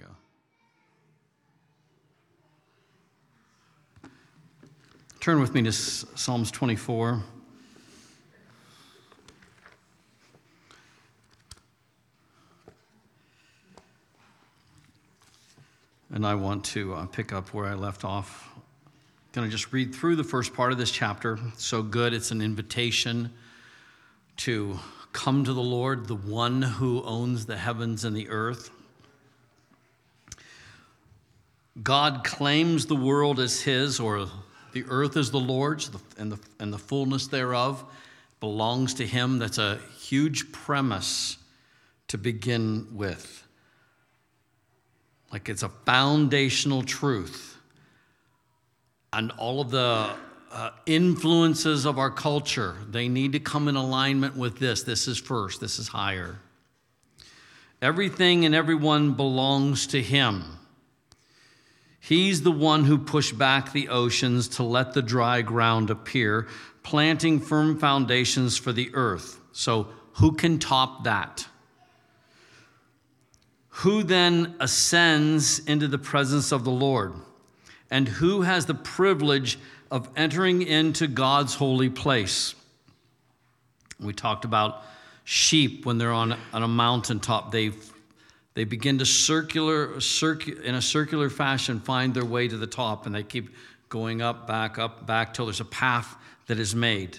go. Turn with me to Psalms 24. And I want to uh, pick up where I left off. I'm going to just read through the first part of this chapter. It's so good. It's an invitation to come to the Lord, the one who owns the heavens and the earth. God claims the world as his, or the earth is the Lord's, and the, and the fullness thereof belongs to him. That's a huge premise to begin with. Like it's a foundational truth. And all of the uh, influences of our culture, they need to come in alignment with this. This is first, this is higher. Everything and everyone belongs to Him. He's the one who pushed back the oceans to let the dry ground appear, planting firm foundations for the earth. So, who can top that? Who then ascends into the presence of the Lord? And who has the privilege of entering into God's holy place? We talked about sheep when they're on, on a mountaintop. They they begin to circular, circu- in a circular fashion find their way to the top, and they keep going up, back, up, back, till there's a path that is made.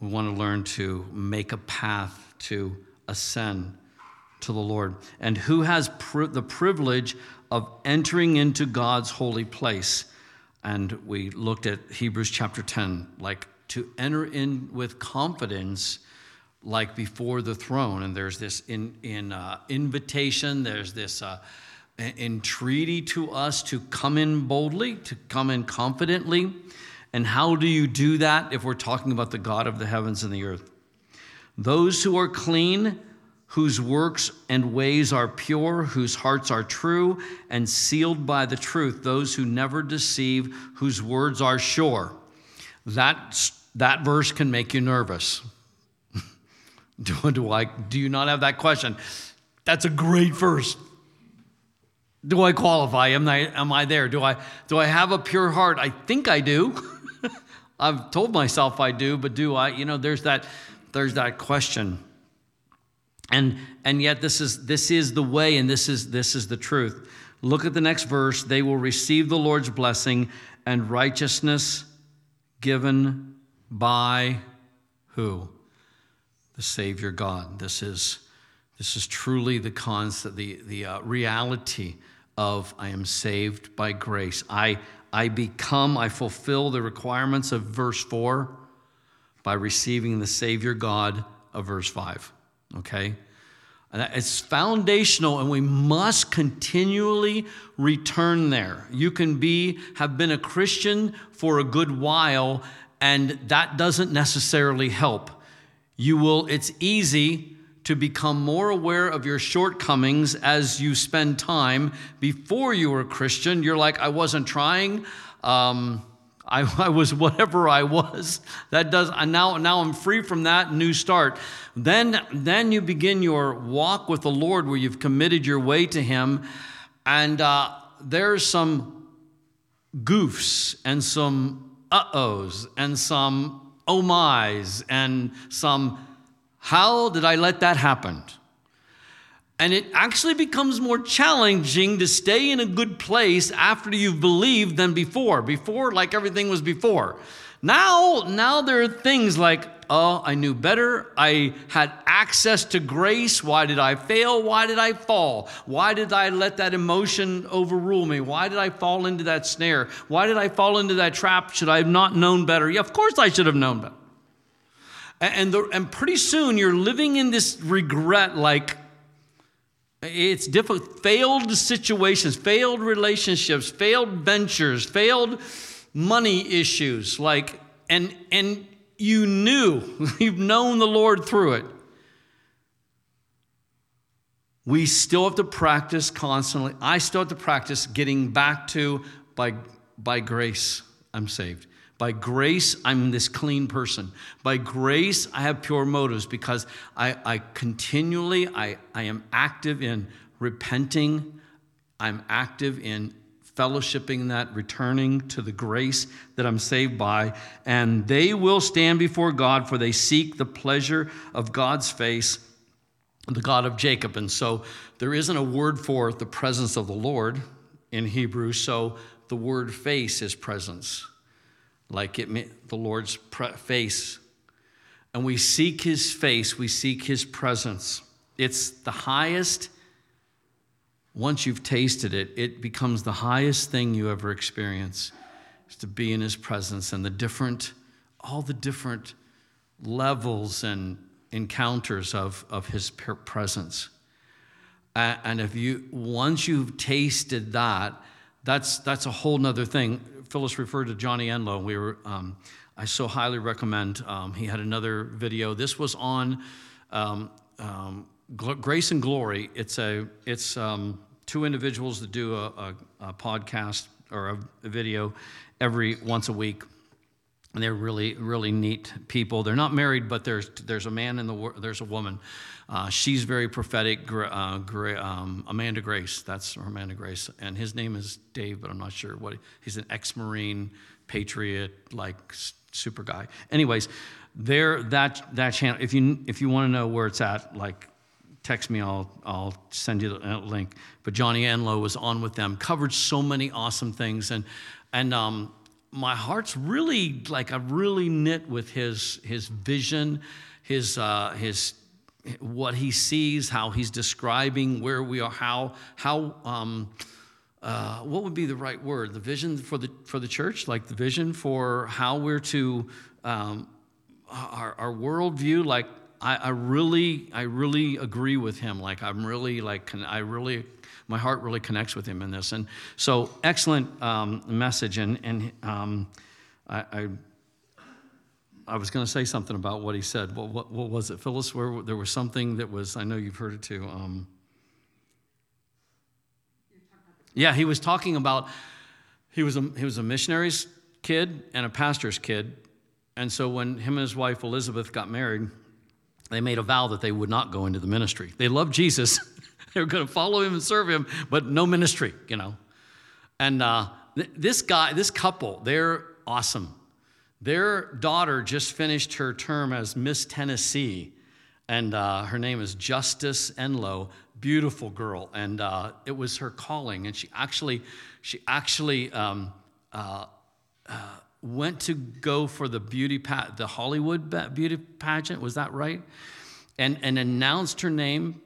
We want to learn to make a path to ascend to the Lord. And who has pri- the privilege of entering into God's holy place? And we looked at Hebrews chapter 10, like to enter in with confidence, like before the throne. And there's this in, in uh, invitation, there's this uh, entreaty to us to come in boldly, to come in confidently. And how do you do that if we're talking about the God of the heavens and the earth? Those who are clean whose works and ways are pure, whose hearts are true and sealed by the truth, those who never deceive, whose words are sure. That, that verse can make you nervous. do, do, I, do you not have that question? That's a great verse. Do I qualify? Am I, am I there? Do I, do I have a pure heart? I think I do. I've told myself I do, but do I? You know, there's that, there's that question. And, and yet this is, this is the way and this is, this is the truth. Look at the next verse. They will receive the Lord's blessing and righteousness given by who? The Savior God. This is, this is truly the concept, the, the uh, reality of I am saved by grace. I, I become, I fulfill the requirements of verse 4 by receiving the Savior God of verse 5 okay? It's foundational, and we must continually return there. You can be, have been a Christian for a good while, and that doesn't necessarily help. You will, it's easy to become more aware of your shortcomings as you spend time. Before you were a Christian, you're like, I wasn't trying. Um, I, I, was whatever I was. That does now now I'm free from that new start. Then then you begin your walk with the Lord where you've committed your way to Him, and uh, there's some goofs and some uh-ohs and some oh my's and some how did I let that happen? And it actually becomes more challenging to stay in a good place after you've believed than before. Before, like everything was before. Now, now there are things like, oh, I knew better. I had access to grace. Why did I fail? Why did I fall? Why did I let that emotion overrule me? Why did I fall into that snare? Why did I fall into that trap? Should I have not known better? Yeah, of course I should have known better. And, the, and pretty soon you're living in this regret like, it's difficult. Failed situations, failed relationships, failed ventures, failed money issues. Like, and and you knew, you've known the Lord through it. We still have to practice constantly. I still have to practice getting back to by by grace, I'm saved. By grace, I'm this clean person. By grace, I have pure motives because I, I continually, I, I am active in repenting, I'm active in fellowshipping that, returning to the grace that I'm saved by, and they will stand before God, for they seek the pleasure of God's face, the God of Jacob. And so there isn't a word for the presence of the Lord in Hebrew, so the word face is presence, like it the Lord's face. And we seek his face, we seek his presence. It's the highest once you've tasted it, it becomes the highest thing you ever experience is to be in his presence and the different, all the different levels and encounters of, of his presence. And if you, once you've tasted that, that's, that's a whole nother thing. Phyllis referred to Johnny Enlow. We were, um, I so highly recommend. Um, he had another video. This was on um, um Grace and Glory. It's a it's um, two individuals that do a, a, a podcast or a, a, video every once a week. And they're really really neat people. They're not married, but there's there's a man in the there's a woman. Uh, she's very prophetic. Uh, um, Amanda Grace, that's Amanda Grace, and his name is Dave, but I'm not sure what. He's an ex-marine, patriot, like super guy. Anyways, there that that channel. If you if you want to know where it's at, like text me, I'll, I'll send you the link. But Johnny Enlow was on with them, covered so many awesome things. And, and um, my heart's really, like, I really knit with his, his vision, his, uh, his, what he sees, how he's describing where we are, how, how, um, uh, what would be the right word? The vision for the, for the church, like the vision for how we're to, um, our, our worldview, like I, I really, I really agree with him. Like I'm really like, I really, my heart really connects with him in this. And so excellent um, message. And, and um, I, I, I, was going to say something about what he said. Well, what, what, was it, Phyllis? Where there was something that was, I know you've heard it too. Um, yeah, he was talking about, he was a, he was a missionary's kid and a pastor's kid. And so when him and his wife Elizabeth got married, they made a vow that they would not go into the ministry. They loved Jesus. they were going to follow him and serve him, but no ministry, you know. And uh, th- this guy, this couple, they're awesome. Their daughter just finished her term as Miss Tennessee, and uh, her name is Justice Enlow. Beautiful girl, and uh, it was her calling. And she actually, she actually um, uh, uh, went to go for the beauty pa- the Hollywood beauty pageant. Was that right? And and announced her name.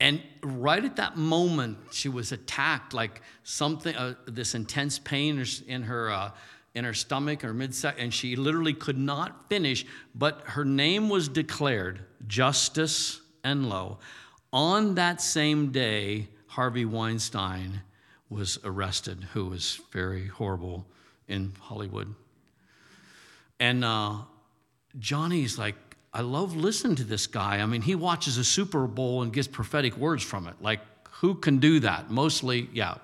And right at that moment, she was attacked like something, uh, this intense pain in her uh, in her stomach or midsection, and she literally could not finish. But her name was declared Justice Enlow. On that same day, Harvey Weinstein was arrested, who was very horrible in Hollywood. And uh, Johnny's like, I love listening to this guy. I mean, he watches a Super Bowl and gets prophetic words from it. Like, who can do that? Mostly, yeah.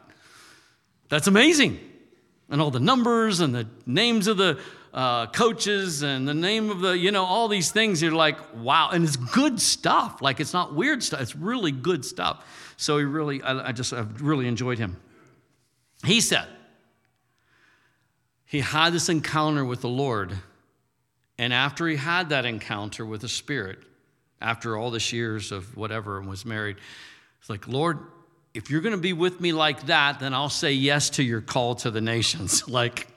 That's amazing. And all the numbers and the names of the uh, coaches and the name of the, you know, all these things. You're like, wow. And it's good stuff. Like, it's not weird stuff, it's really good stuff. So he really, I, I just, I've really enjoyed him. He said, he had this encounter with the Lord. And after he had that encounter with the Spirit, after all this years of whatever and was married, it's like, Lord, if you're going to be with me like that, then I'll say yes to your call to the nations. like,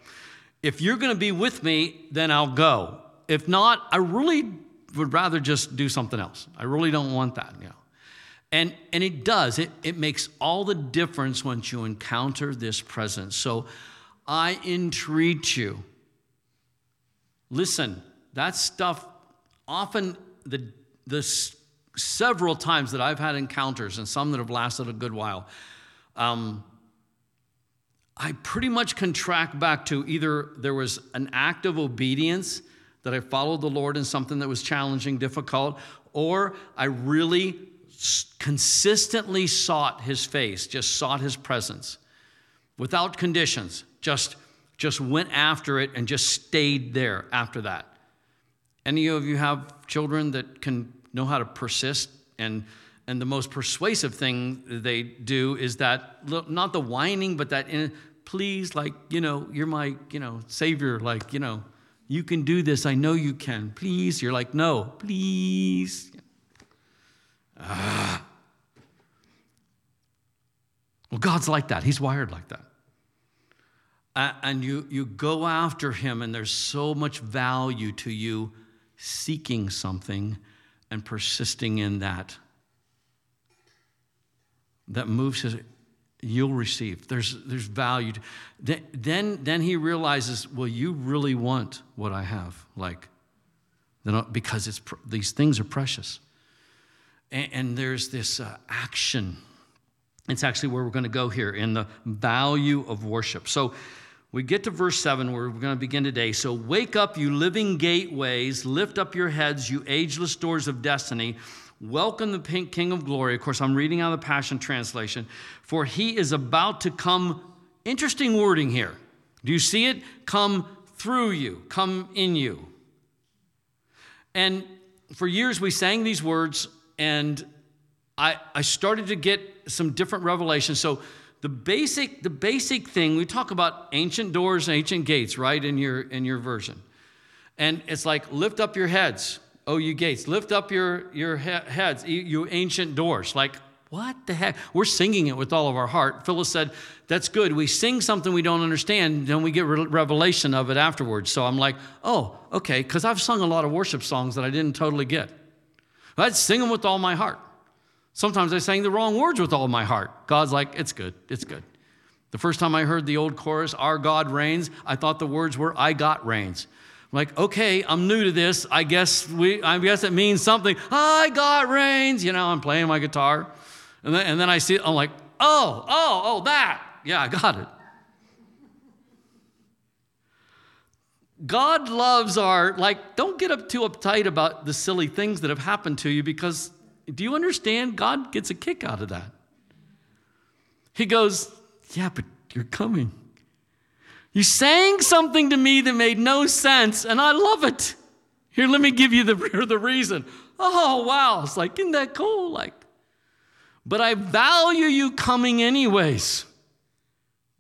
if you're going to be with me, then I'll go. If not, I really would rather just do something else. I really don't want that, you know. And, and it does. It, it makes all the difference once you encounter this presence. So I entreat you. Listen, that stuff often, the, the several times that I've had encounters, and some that have lasted a good while, um, I pretty much can track back to either there was an act of obedience that I followed the Lord in something that was challenging, difficult, or I really consistently sought his face, just sought his presence without conditions just, just went after it and just stayed there after that. Any of you have children that can know how to persist and and the most persuasive thing they do is that not the whining, but that in, please, like, you know, you're my, you know, savior, like, you know, you can do this. I know you can. Please. You're like, no, please. Ah. Well, God's like that. He's wired like that. And you, you go after him, and there's so much value to you seeking something and persisting in that. That moves his, you'll receive. There's, there's value. Then, then he realizes, well, you really want what I have. Like, because it's, these things are precious. And, and there's this uh, action. It's actually where we're going to go here in the value of worship. So we get to verse 7 where we're going to begin today. So wake up, you living gateways, lift up your heads, you ageless doors of destiny. Welcome the King of Glory. Of course, I'm reading out of the Passion Translation. For he is about to come, interesting wording here. Do you see it? Come through you, come in you. And for years we sang these words, and I, I started to get some different revelations. So the basic, the basic thing, we talk about ancient doors and ancient gates, right, in your in your version. And it's like lift up your heads oh, you gates, lift up your, your he- heads, you ancient doors. Like, what the heck? We're singing it with all of our heart. Phyllis said, That's good. We sing something we don't understand, then we get re- revelation of it afterwards. So I'm like, Oh, okay, because I've sung a lot of worship songs that I didn't totally get. I'd sing them with all my heart. Sometimes I sang the wrong words with all my heart. God's like, It's good, it's good. The first time I heard the old chorus, Our God reigns, I thought the words were, I got reigns. I'm like, okay, I'm new to this. I guess we I guess it means something. I got reigns. You know, I'm playing my guitar. And then, and then I see it, I'm like, oh, oh, oh, that. Yeah, I got it. God loves our, like, don't get up too uptight about the silly things that have happened to you because do you understand? God gets a kick out of that. He goes, yeah, but you're coming. You sang something to me that made no sense, and I love it. Here, let me give you the, the reason. Oh, wow. It's like, isn't that cool? Like, but I value you coming anyways.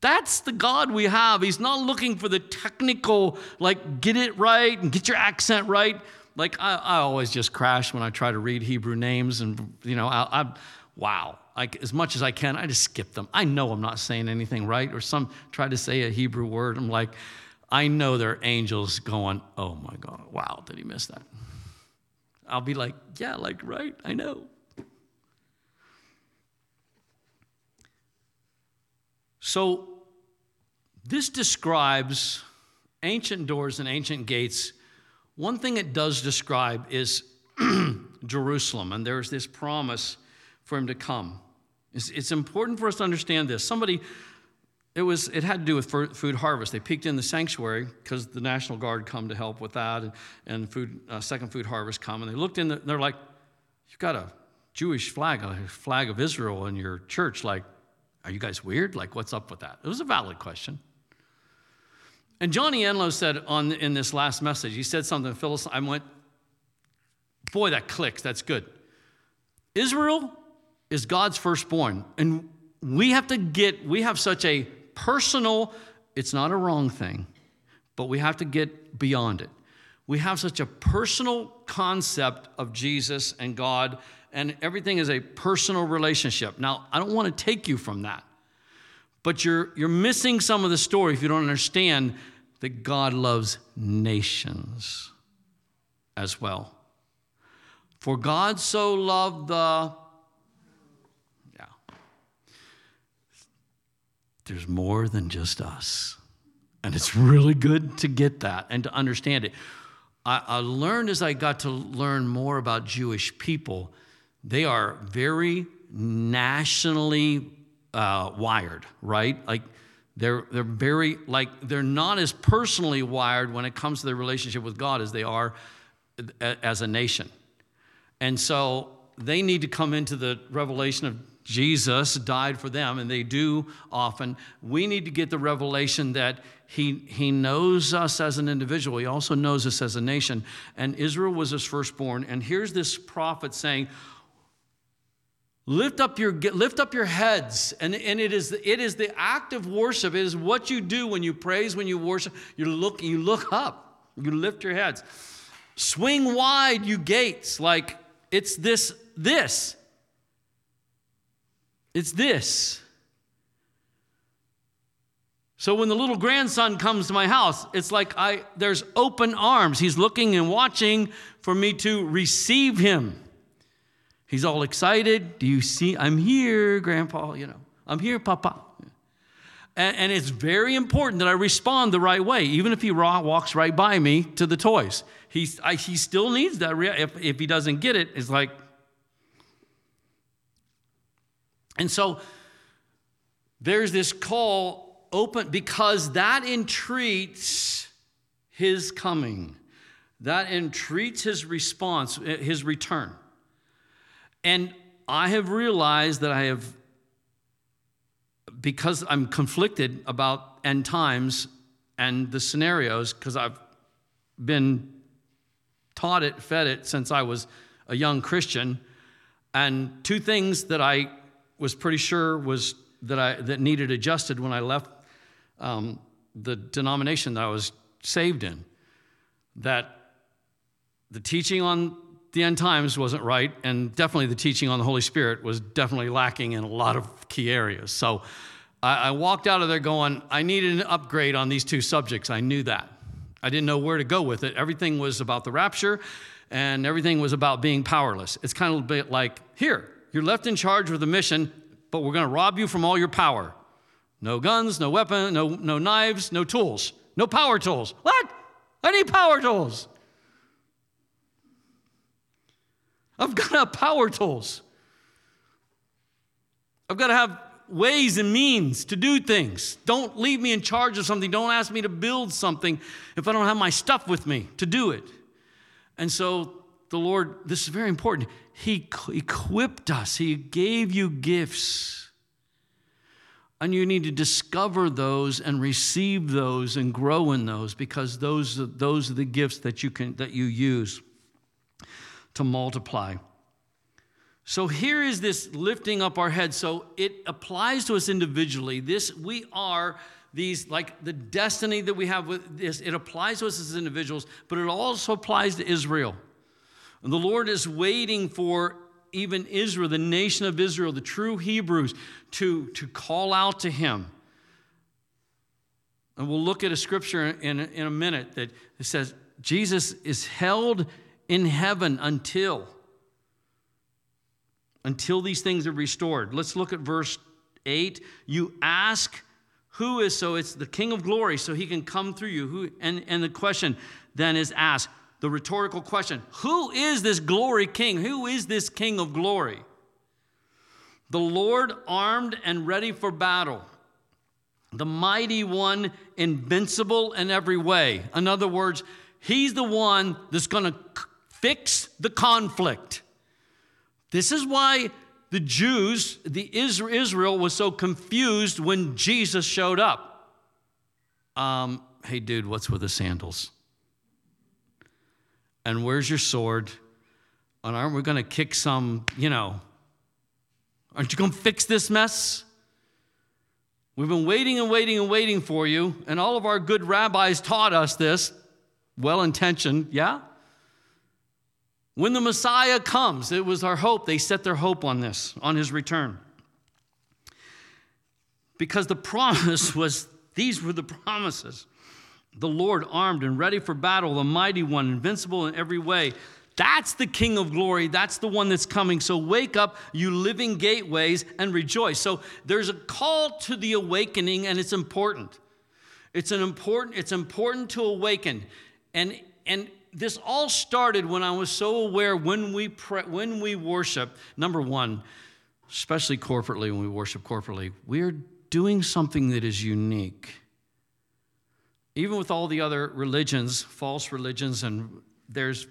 That's the God we have. He's not looking for the technical, like, get it right and get your accent right. Like, I, I always just crash when I try to read Hebrew names, and, you know, I, I wow like as much as I can, I just skip them. I know I'm not saying anything right, or some try to say a Hebrew word. I'm like, I know there are angels going, oh my God, wow, did he miss that? I'll be like, yeah, like, right, I know. So, this describes ancient doors and ancient gates. One thing it does describe is Jerusalem, and there's this promise for him to come. It's, it's important for us to understand this. Somebody, it was it had to do with food harvest. They peeked in the sanctuary because the National Guard come to help with that, and, and food uh, second food harvest come, and they looked in. The, they're like, "You've got a Jewish flag, a flag of Israel in your church. Like, are you guys weird? Like, what's up with that?" It was a valid question. And Johnny Enlow said on in this last message, he said something. Phyllis, I went, "Boy, that clicks. That's good." Israel is God's firstborn. And we have to get, we have such a personal, it's not a wrong thing, but we have to get beyond it. We have such a personal concept of Jesus and God, and everything is a personal relationship. Now, I don't want to take you from that, but you're, you're missing some of the story if you don't understand that God loves nations as well. For God so loved the Yeah. there's more than just us. And it's really good to get that and to understand it. I, I learned as I got to learn more about Jewish people, they are very nationally uh, wired, right? Like they're, they're very, like, they're not as personally wired when it comes to their relationship with God as they are as a nation. And so they need to come into the revelation of Jesus died for them, and they do often. We need to get the revelation that he, he knows us as an individual. He also knows us as a nation. And Israel was his firstborn. And here's this prophet saying, Lift up your, lift up your heads. And, and it, is, it is the act of worship. It is what you do when you praise, when you worship. You look, you look up, you lift your heads. Swing wide, you gates. Like it's this, this. It's this. So when the little grandson comes to my house, it's like I there's open arms. He's looking and watching for me to receive him. He's all excited. Do you see? I'm here, Grandpa. You know, I'm here, Papa. And, and it's very important that I respond the right way, even if he walks right by me to the toys. He's, I, he still needs that. If, if he doesn't get it, it's like. And so there's this call open because that entreats his coming, that entreats his response, eh, his return. And I have realized that I have, because I'm conflicted about end times and the scenarios, because I've been taught it, fed it since I was a young Christian. And two things that I was pretty sure was that I that needed adjusted when I left um, the denomination that I was saved in. That the teaching on the end times wasn't right, and definitely the teaching on the Holy Spirit was definitely lacking in a lot of key areas. So I, I walked out of there going, I needed an upgrade on these two subjects. I knew that. I didn't know where to go with it. Everything was about the rapture, and everything was about being powerless. It's kind of a bit like here, you're left in charge with a mission, but we're going to rob you from all your power. No guns, no weapon, no, no knives, no tools, no power tools. What? I need power tools. I've got to have power tools. I've got to have ways and means to do things. Don't leave me in charge of something. Don't ask me to build something if I don't have my stuff with me to do it. And so the Lord, this is very important. He equipped us, He gave you gifts. And you need to discover those and receive those and grow in those because those, those are the gifts that you, can, that you use to multiply. So here is this lifting up our head. So it applies to us individually. This we are these like the destiny that we have with this it applies to us as individuals, but it also applies to Israel. And the Lord is waiting for even Israel, the nation of Israel, the true Hebrews, to, to call out to him. And we'll look at a scripture in, in a minute that says Jesus is held in heaven until until these things are restored. Let's look at verse 8. You ask who is so it's the king of glory so he can come through you. Who and and the question then is asked the rhetorical question, who is this glory king? Who is this king of glory? The Lord armed and ready for battle. The mighty one, invincible in every way. In other words, he's the one that's going to fix the conflict. This is why the Jews, the Israel was so confused when Jesus showed up. Um, hey, dude, what's with the sandals? And where's your sword? And aren't we going to kick some, you know, aren't you going to fix this mess? We've been waiting and waiting and waiting for you, and all of our good rabbis taught us this, well intentioned, yeah? When the Messiah comes, it was our hope. They set their hope on this, on his return. Because the promise was, these were the promises. The Lord armed and ready for battle, the mighty one, invincible in every way. That's the King of glory. That's the one that's coming. So wake up, you living gateways, and rejoice. So there's a call to the awakening, and it's important. It's an important, it's important to awaken. And and this all started when I was so aware when we pray, when we worship. Number one, especially corporately when we worship corporately, we are doing something that is unique. Even with all the other religions, false religions, and there's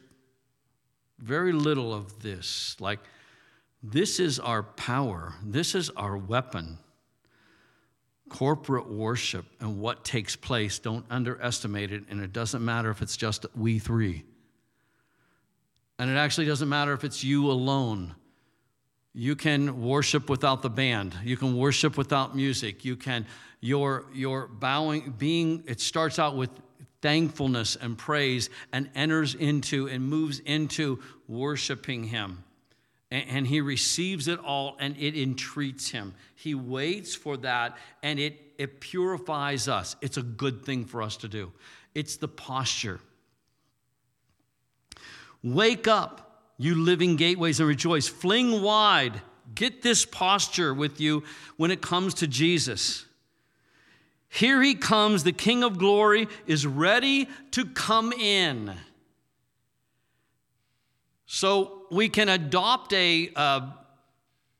very little of this. Like, this is our power, this is our weapon corporate worship and what takes place, don't underestimate it. And it doesn't matter if it's just we three. And it actually doesn't matter if it's you alone. You can worship without the band. You can worship without music. You can, your, your bowing, being, it starts out with thankfulness and praise and enters into and moves into worshiping Him. And, He receives it all and it entreats Him. He waits for that and it, it purifies us. It's a good thing for us to do, it's the posture. Wake up you living gateways, and rejoice. Fling wide. Get this posture with you when it comes to Jesus. Here he comes, the King of glory is ready to come in. So we can adopt a, uh,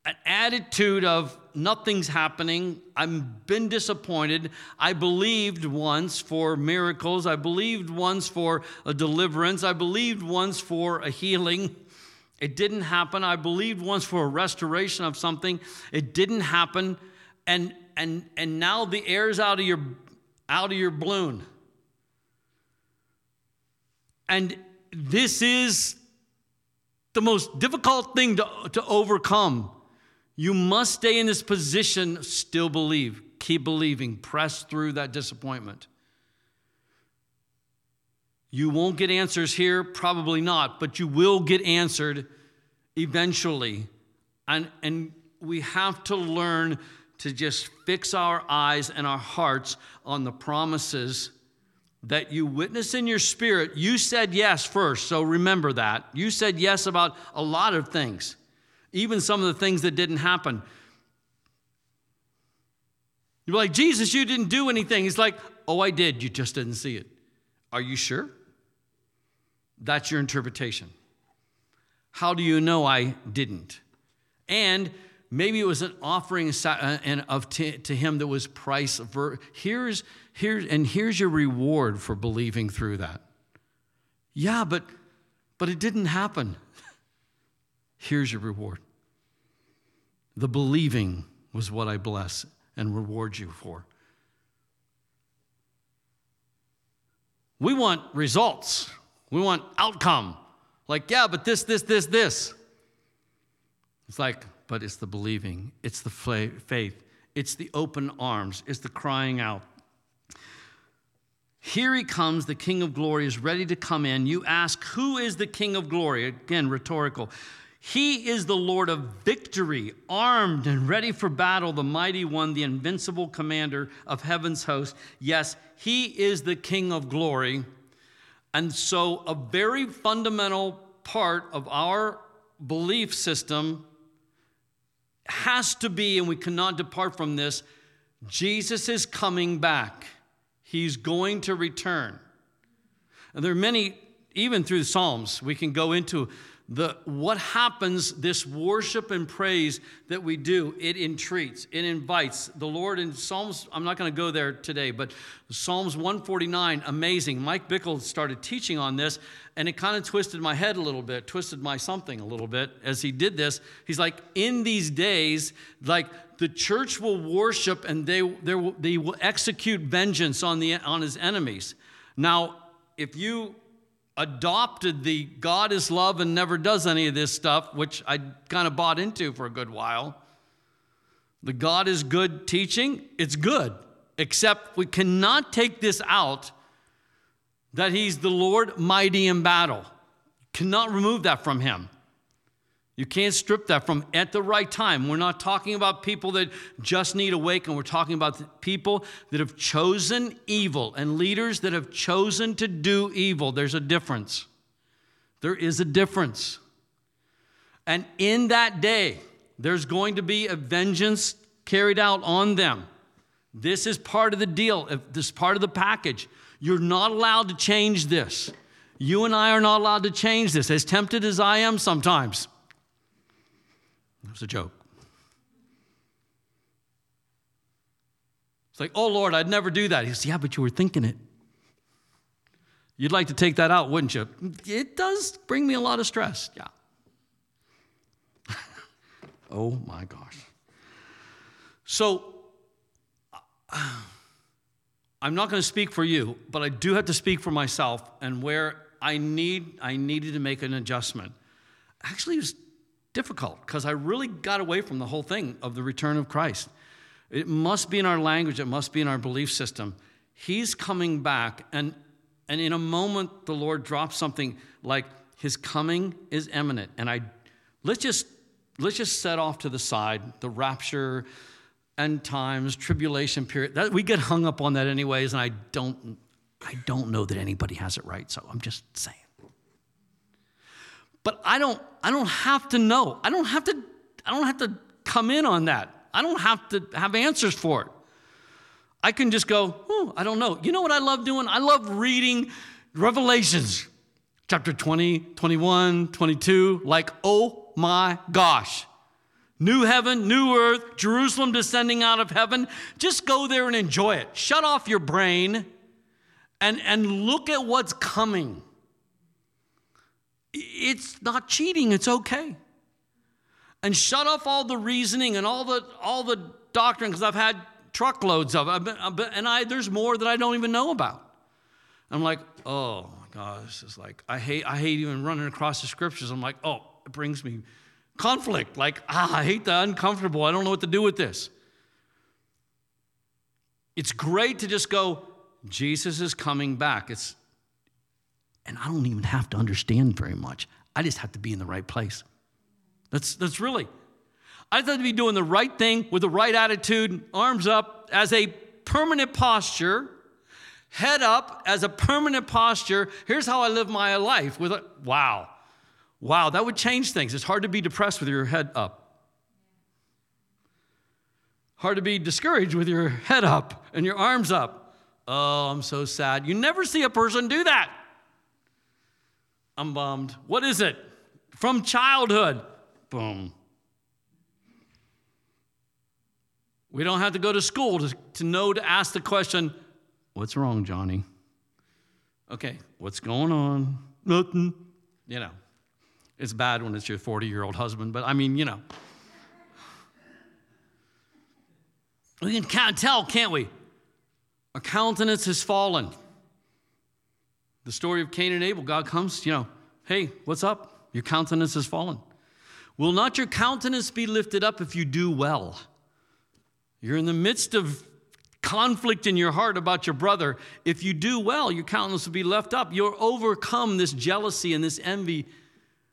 an attitude of nothing's happening. I've been disappointed. I believed once for miracles. I believed once for a deliverance. I believed once for a healing. It didn't happen. I believed once for a restoration of something. It didn't happen. And and and now the air's out of your out of your balloon. And this is the most difficult thing to, to overcome. You must stay in this position, still believe, keep believing, press through that disappointment. You won't get answers here, probably not, but you will get answered eventually. And, and we have to learn to just fix our eyes and our hearts on the promises that you witness in your spirit. You said yes first, so remember that. You said yes about a lot of things, even some of the things that didn't happen. You're like, Jesus, you didn't do anything. He's like, Oh, I did. You just didn't see it. Are you sure? That's your interpretation. How do you know I didn't? And maybe it was an offering uh, of to him that was price here's here's and here's your reward for believing through that. Yeah but but it didn't happen. Here's your reward. The believing was what i bless and reward you for. We want results. We want outcome. Like, yeah, but this, this, this, this. It's like, but it's the believing, it's the faith, it's the open arms, it's the crying out. Here he comes, the King of glory is ready to come in. You ask, Who is the King of glory? Again, rhetorical. He is the Lord of victory, armed and ready for battle, the mighty one, the invincible commander of heaven's host. Yes, he is the King of glory. And so, a very fundamental part of our belief system has to be, and we cannot depart from this Jesus is coming back. He's going to return. And there are many, even through the Psalms, we can go into the what happens this worship and praise that we do it entreats it invites. The lord in psalms i'm not going to go there today but psalms 149 amazing. Mike bickle started teaching on this and it kind of twisted my head a little bit twisted my something a little bit as he did this. He's like in these days like the church will worship and they, they, will, they will execute vengeance on, the, on his enemies. Now if you adopted the God is love and never does any of this stuff, which I kind of bought into for a good while. The God is good teaching, it's good, except we cannot take this out that He's the Lord mighty in battle. Cannot remove that from Him. You can't strip that from at the right time. We're not talking about people that just need awaken. We're talking about people that have chosen evil and leaders that have chosen to do evil. There's a difference. There is a difference. And in that day, there's going to be a vengeance carried out on them. This is part of the deal, this is part of the package. You're not allowed to change this. You and I are not allowed to change this, as tempted as I am sometimes. It was a joke. It's like, oh Lord, I'd never do that. He says, yeah, but you were thinking it. You'd like to take that out, wouldn't you? It does bring me a lot of stress. Yeah. oh my gosh. So, I'm not going to speak for you, but I do have to speak for myself and where I need I needed to make an adjustment. Actually, it was difficult because I really got away from the whole thing of the return of Christ. It must be in our language, it must be in our belief system. He's coming back, and, and in a moment, the Lord drops something like, His coming is imminent. And I let's just let's just set off to the side the rapture, end times, tribulation period. That, we get hung up on that anyways, and I don't I don't know that anybody has it right, so I'm just saying. But I don't I don't have to know. I don't have to I don't have to come in on that. I don't have to have answers for it. I can just go, oh, I don't know. You know what I love doing? I love reading Revelations, chapter 20, 21, 22, like, oh my gosh. New heaven, new earth, Jerusalem descending out of heaven. Just go there and enjoy it. Shut off your brain and, and look at what's coming. It's not cheating, it's okay. And shut off all the reasoning and all the, all the doctrine, because I've had truckloads of it. And I, there's more that I don't even know about. I'm like, oh my gosh, it's like, I hate, I hate even running across the scriptures. I'm like, oh, it brings me conflict. Like, ah, I hate the uncomfortable. I don't know what to do with this. It's great to just go, Jesus is coming back. It's, and I don't even have to understand very much. I just have to be in the right place. That's, that's really, I just have to be doing the right thing with the right attitude, arms up as a permanent posture, head up as a permanent posture. Here's how I live my life with a, wow. Wow, that would change things. It's hard to be depressed with your head up. Hard to be discouraged with your head up and your arms up. Oh, I'm so sad. You never see a person do that. I'm bummed. What is it? From childhood. Boom. We don't have to go to school to, to know to ask the question, What's wrong, Johnny? Okay, what's going on? Nothing. You know, it's bad when it's your 40 year old husband, but I mean, you know. We can tell, can't we? Our countenance has fallen. The story of Cain and Abel, God comes, you know, hey, what's up? Your countenance has fallen. Will not your countenance be lifted up if you do well? You're in the midst of conflict in your heart about your brother. If you do well, your countenance will be left up. You'll overcome this jealousy and this envy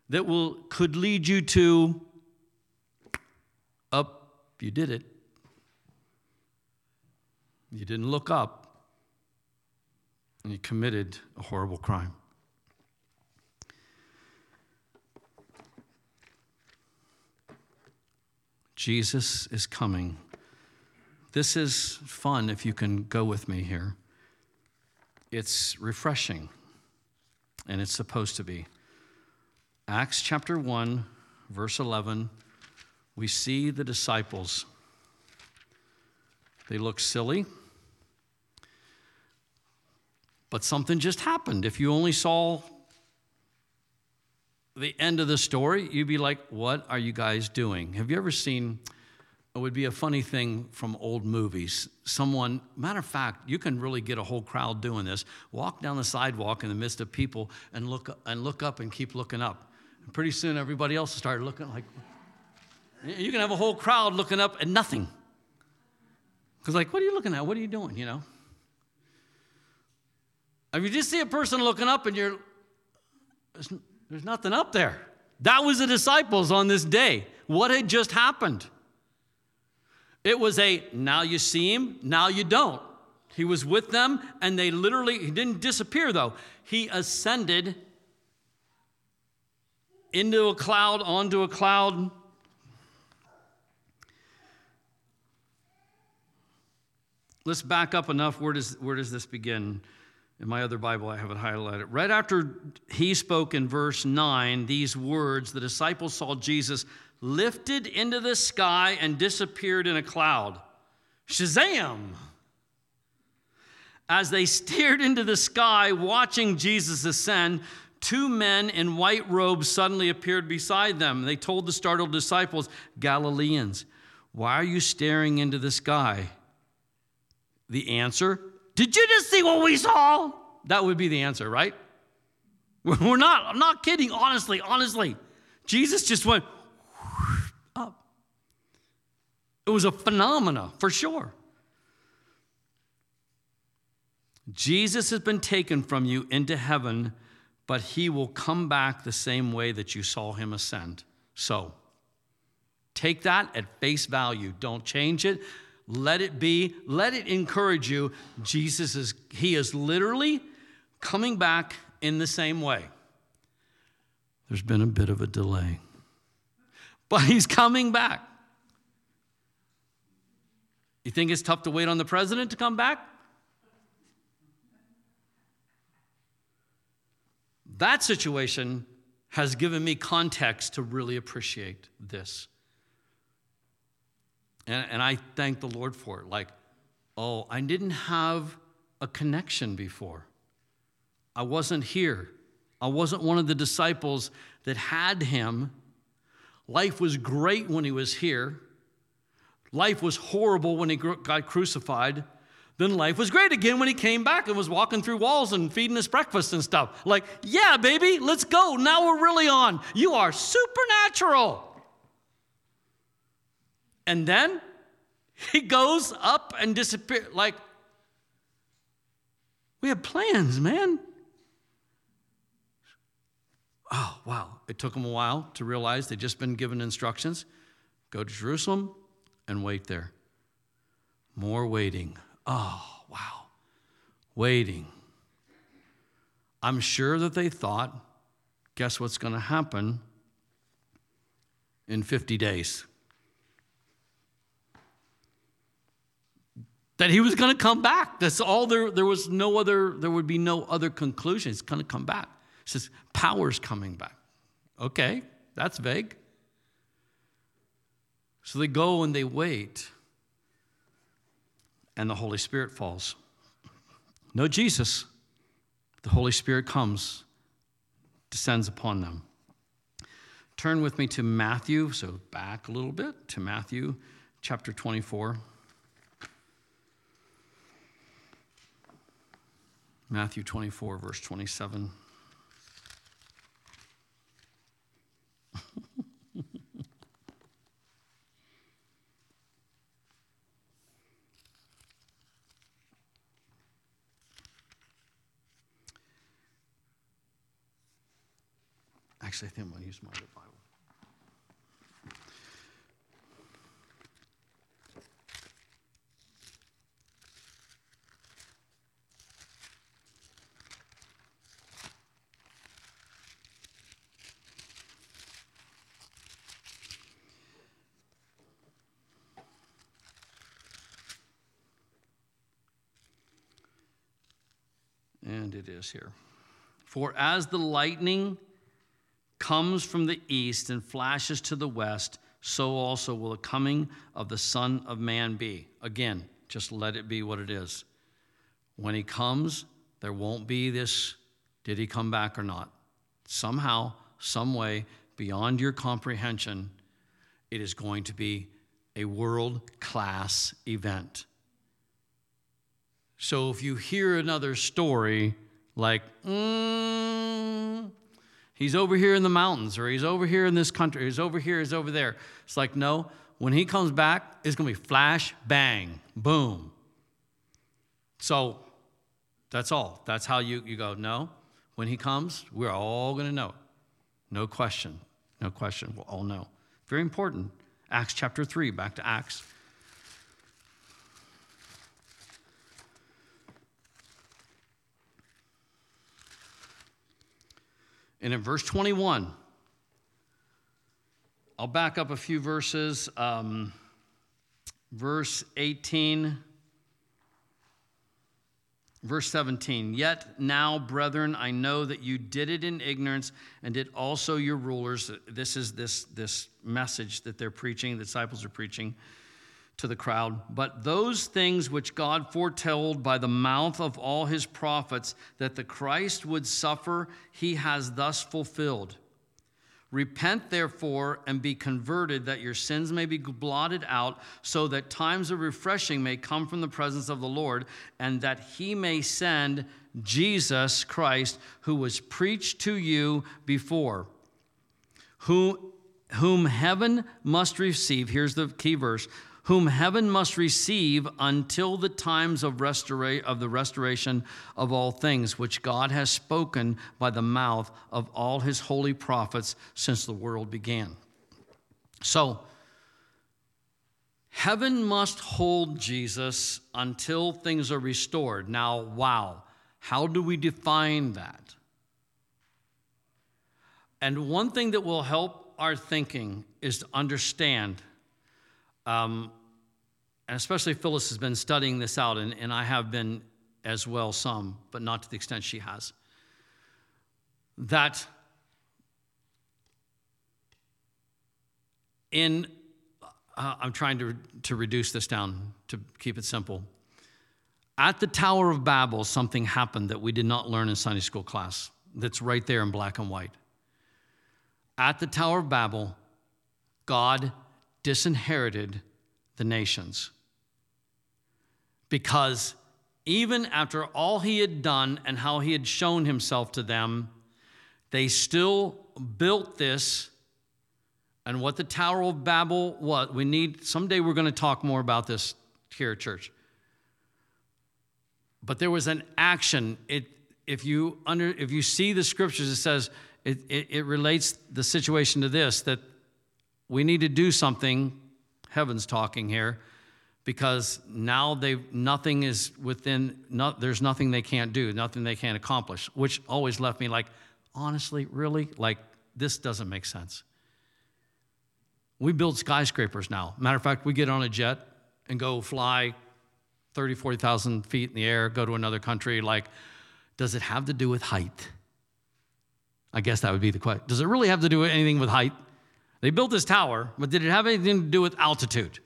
that will could lead you to up. You did it. You didn't look up, and you committed a horrible crime. Jesus is coming. This is fun if you can go with me here. It's refreshing, and it's supposed to be. Acts chapter 1, verse 11, we see the disciples. They look silly, but something just happened. If you only saw the end of the story, you'd be like, What are you guys doing? Have you ever seen? It would be a funny thing from old movies. Someone, matter of fact, you can really get a whole crowd doing this. Walk down the sidewalk in the midst of people and look and look up and keep looking up. And pretty soon, everybody else started looking like. You can have a whole crowd looking up at nothing. Because, like, what are you looking at? What are you doing? You know. If you just see a person looking up and you're there's nothing up there. That was the disciples on this day. What had just happened? It was a now you see him, now you don't. He was with them, and they literally, he didn't disappear though. He ascended into a cloud, onto a cloud. Let's back up enough. Where does, where does this begin? In my other Bible, I have it highlighted. Right after he spoke in verse 9 these words, the disciples saw Jesus lifted into the sky and disappeared in a cloud. Shazam! As they stared into the sky, watching Jesus ascend, two men in white robes suddenly appeared beside them. They told the startled disciples, Galileans, why are you staring into the sky? The answer did you just see what we saw? That would be the answer, right? We're not, I'm not kidding, honestly, honestly. Jesus just went, up. It was a phenomena for sure. Jesus has been taken from you into heaven, but he will come back the same way that you saw him ascend. So, take that at face value. Don't change it. Let it be. Let it encourage you. Jesus is, he is literally coming back in the same way. There's been a bit of a delay, but he's coming back. You think it's tough to wait on the president to come back? That situation has given me context to really appreciate this. And, and I thank the Lord for it. Like, oh, I didn't have a connection before. I wasn't here. I wasn't one of the disciples that had him. Life was great when he was here. Life was horrible when he got crucified. Then life was great again when he came back and was walking through walls and feeding us breakfast and stuff. Like, yeah, baby, let's go. Now we're really on. You are supernatural. And then he goes up and disappears. Like, we have plans, man. Oh, wow. It took them a while to realize they'd just been given instructions go to Jerusalem and wait there. More waiting. Oh, wow. Waiting. I'm sure that they thought, guess what's going to happen in 50 days? That he was going to come back. That's all there, there was no other, there would be no other conclusion. He's going to come back. He says, power's coming back. Okay, that's vague. So they go and they wait and the Holy Spirit falls. No Jesus. The Holy Spirit comes, descends upon them. Turn with me to Matthew, so back a little bit to Matthew chapter 24. Matthew 24, verse 27. Actually, I think I'm going to use my other Bible. And it is here. For as the lightning comes from the east and flashes to the west, so also will the coming of the Son of Man be. Again, just let it be what it is. When he comes, there won't be this did he come back or not? Somehow, some way, beyond your comprehension, it is going to be a world class event. So if you hear another story like, mm, He's over here in the mountains, or he's over here in this country, he's over here, he's over there. It's like, no, when he comes back, it's going to be flash, bang, boom. So that's all. That's how you, you go, no, when he comes, we're all going to know. No question. No question. We'll all know. Very important. Acts chapter 3, back to Acts. And in verse 21, I'll back up a few verses. Um, verse 18, verse 17. Yet now, brethren, I know that you did it in ignorance, and did also your rulers. This is this, this message that they're preaching, the disciples are preaching to the crowd. But those things which God foretold by the mouth of all his prophets that the Christ would suffer, he has thus fulfilled. Repent, therefore, and be converted, that your sins may be blotted out, so that times of refreshing may come from the presence of the Lord, and that he may send Jesus Christ, who was preached to you before, who, whom heaven must receive. Here's the key verse whom heaven must receive until the times of, restora- of the restoration of all things, which God has spoken by the mouth of all his holy prophets since the world began. So, heaven must hold Jesus until things are restored. Now, wow, how do we define that? And one thing that will help our thinking is to understand um, and especially Phyllis has been studying this out, and, and I have been as well, some, but not to the extent she has. That in, uh, I'm trying to, to reduce this down to keep it simple. At the Tower of Babel, something happened that we did not learn in Sunday school class, that's right there in black and white. At the Tower of Babel, God disinherited the nations. Because even after all he had done and how he had shown himself to them, they still built this. And what the Tower of Babel was, we need, someday we're going to talk more about this here at church. But there was an action. It, if, you under, if you see the scriptures, it says, it, it, it relates the situation to this that we need to do something. Heaven's talking here because now they nothing is within not, there's nothing they can't do nothing they can't accomplish which always left me like honestly really? Like this doesn't make sense. We build skyscrapers now. Matter of fact we get on a jet and go fly 30 40000 feet in the air go to another country like does it have to do with height? I guess that would be the question does it really have to do with anything with height they built this tower, but did it have anything to do with altitude?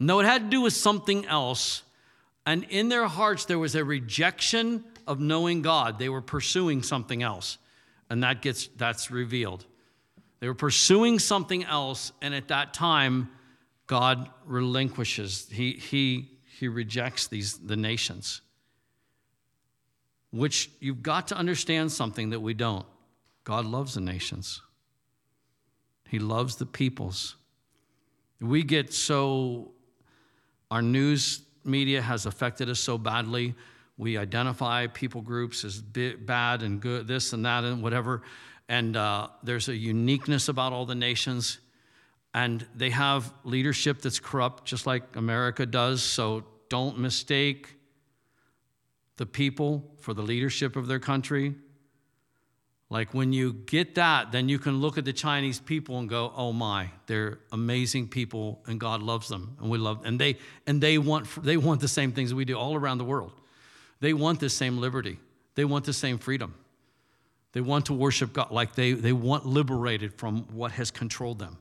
No, it had to do with something else. And in their hearts, there was a rejection of knowing God. They were pursuing something else. And that gets that's revealed. They were pursuing something else, and at that time, God relinquishes. He he he rejects these the nations. Which you've got to understand something that we don't. God loves the nations. He loves the peoples. We get so, our news media has affected us so badly. We identify people groups as bad and good, this and that and whatever. And uh, there's a uniqueness about all the nations. And they have leadership that's corrupt, just like America does. So don't mistake the people for the leadership of their country. Like when you get that, then you can look at the Chinese people and go, "Oh my, they're amazing people, and God loves them, and we love." And they and they want they want the same things we do all around the world. They want the same liberty. They want the same freedom. They want to worship God like they they want liberated from what has controlled them.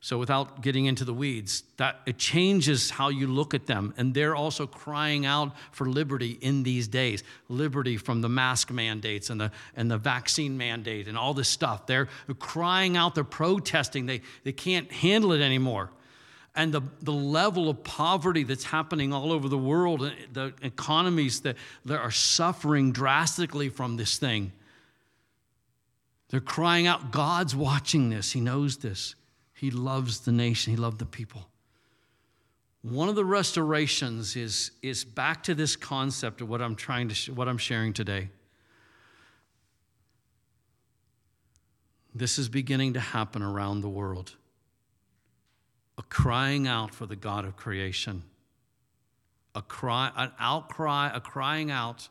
So without getting into the weeds, that it changes how you look at them. And they're also crying out for liberty in these days. Liberty from the mask mandates and the and the vaccine mandate and all this stuff. They're crying out, they're protesting. They they can't handle it anymore. And the, the level of poverty that's happening all over the world, eh, the economies that, that are suffering drastically from this thing. They're crying out, God's watching this. He knows this. He loves the nation, He loved the people. One of the restorations is, is back to this concept of what I'm trying to sh- what I'm sharing today. This is beginning to happen around the world. A crying out for the God of creation. A cry, an outcry, a crying out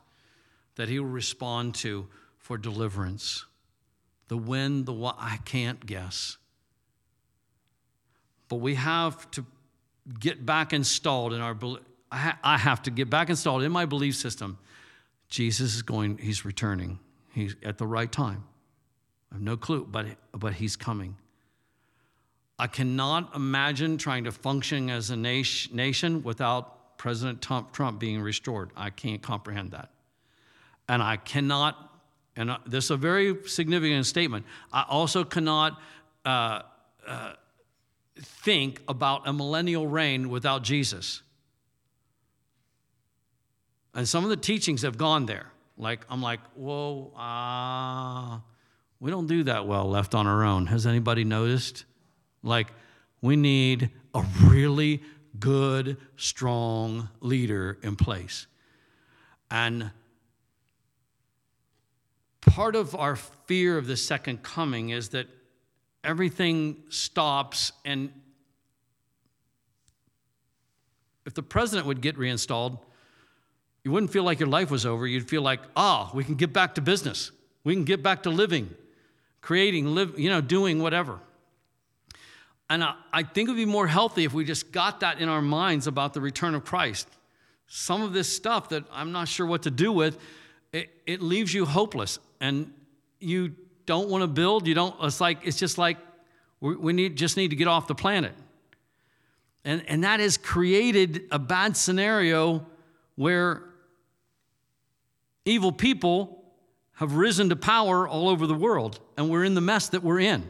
that he will respond to for deliverance. The when, the what, I can't guess. But we have to get back installed in our I have to get back installed in my belief system. Jesus is going, he's returning. He's at the right time. I have no clue, but, but he's coming. I cannot imagine trying to function as a nation without President Trump being restored. I can't comprehend that. And I cannot, and this is a very significant statement, I also cannot uh, uh, think about a millennial reign without Jesus. And some of the teachings have gone there. Like, I'm like, whoa, uh, we don't do that well left on our own. Has anybody noticed? Like, we need a really good, strong leader in place. And part of our fear of the second coming is that everything stops and if the president would get reinstalled, you wouldn't feel like your life was over. You'd feel like, ah, we can get back to business. We can get back to living, creating, live, you know, doing whatever. And I, I think it would be more healthy if we just got that in our minds about the return of Christ. Some of this stuff that I'm not sure what to do with, it, it leaves you hopeless. And you don't want to build. You don't, it's like, it's just like we, need, just need to get off the planet. And, and that has created a bad scenario where evil people have risen to power all over the world, and we're in the mess that we're in.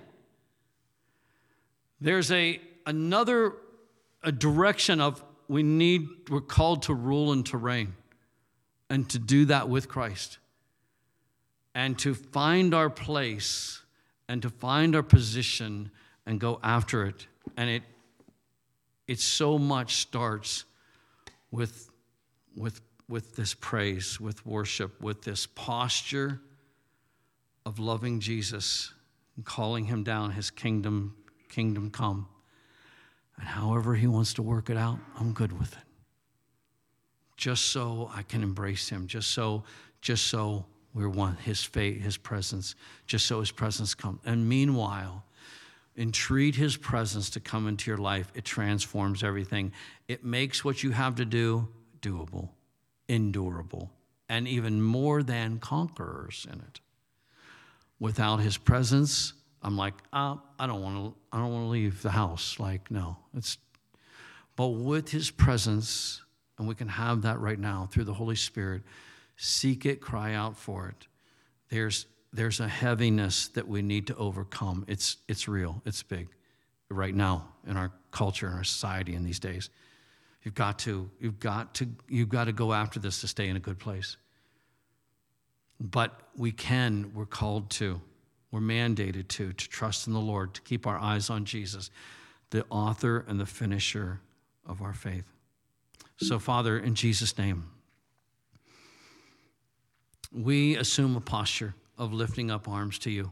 There's a, another a direction of we need, we're called to rule and to reign, and to do that with Christ, and to find our place, and to find our position, and go after it. And it it so much starts with, with, with this praise, with worship, with this posture of loving Jesus and calling him down, his kingdom, kingdom come. And however he wants to work it out, I'm good with it. Just so I can embrace him, just so, just so we're one, his faith, his presence, just so his presence comes. And meanwhile, entreat his presence to come into your life, it transforms everything. It makes what you have to do doable, endurable, and even more than conquerors in it. Without his presence, I'm like, oh, I don't want to. I don't want to leave the house. Like, no, it's. But with His presence, and we can have that right now through the Holy Spirit. Seek it, cry out for it. There's there's a heaviness that we need to overcome. It's, it's real, it's big right now in our culture, in our society in these days. You've got to, you've got to, you've got to go after this to stay in a good place. But we can, we're called to, we're mandated to, to trust in the Lord, to keep our eyes on Jesus, the author and the finisher of our faith. So, Father, in Jesus' name, we assume a posture of lifting up arms to you,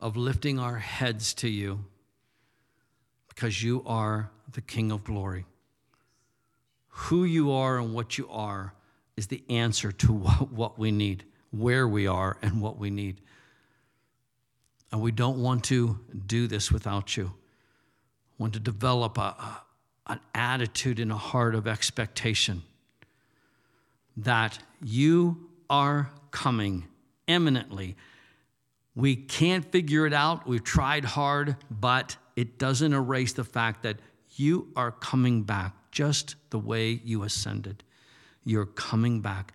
of lifting our heads to you, because you are the King of glory. Who you are and what you are is the answer to what we need, where we are and what we need. And we don't want to do this without you. We want to develop a, a, an attitude and a heart of expectation that you are coming imminently. We can't figure it out. We've tried hard, but it doesn't erase the fact that you are coming back just the way you ascended. You're coming back.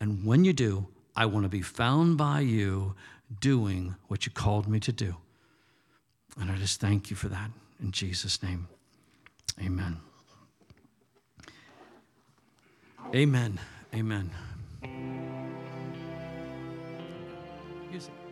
And when you do, I want to be found by you doing what you called me to do. And I just thank you for that in Jesus' name. Amen. Amen. Amen. Music.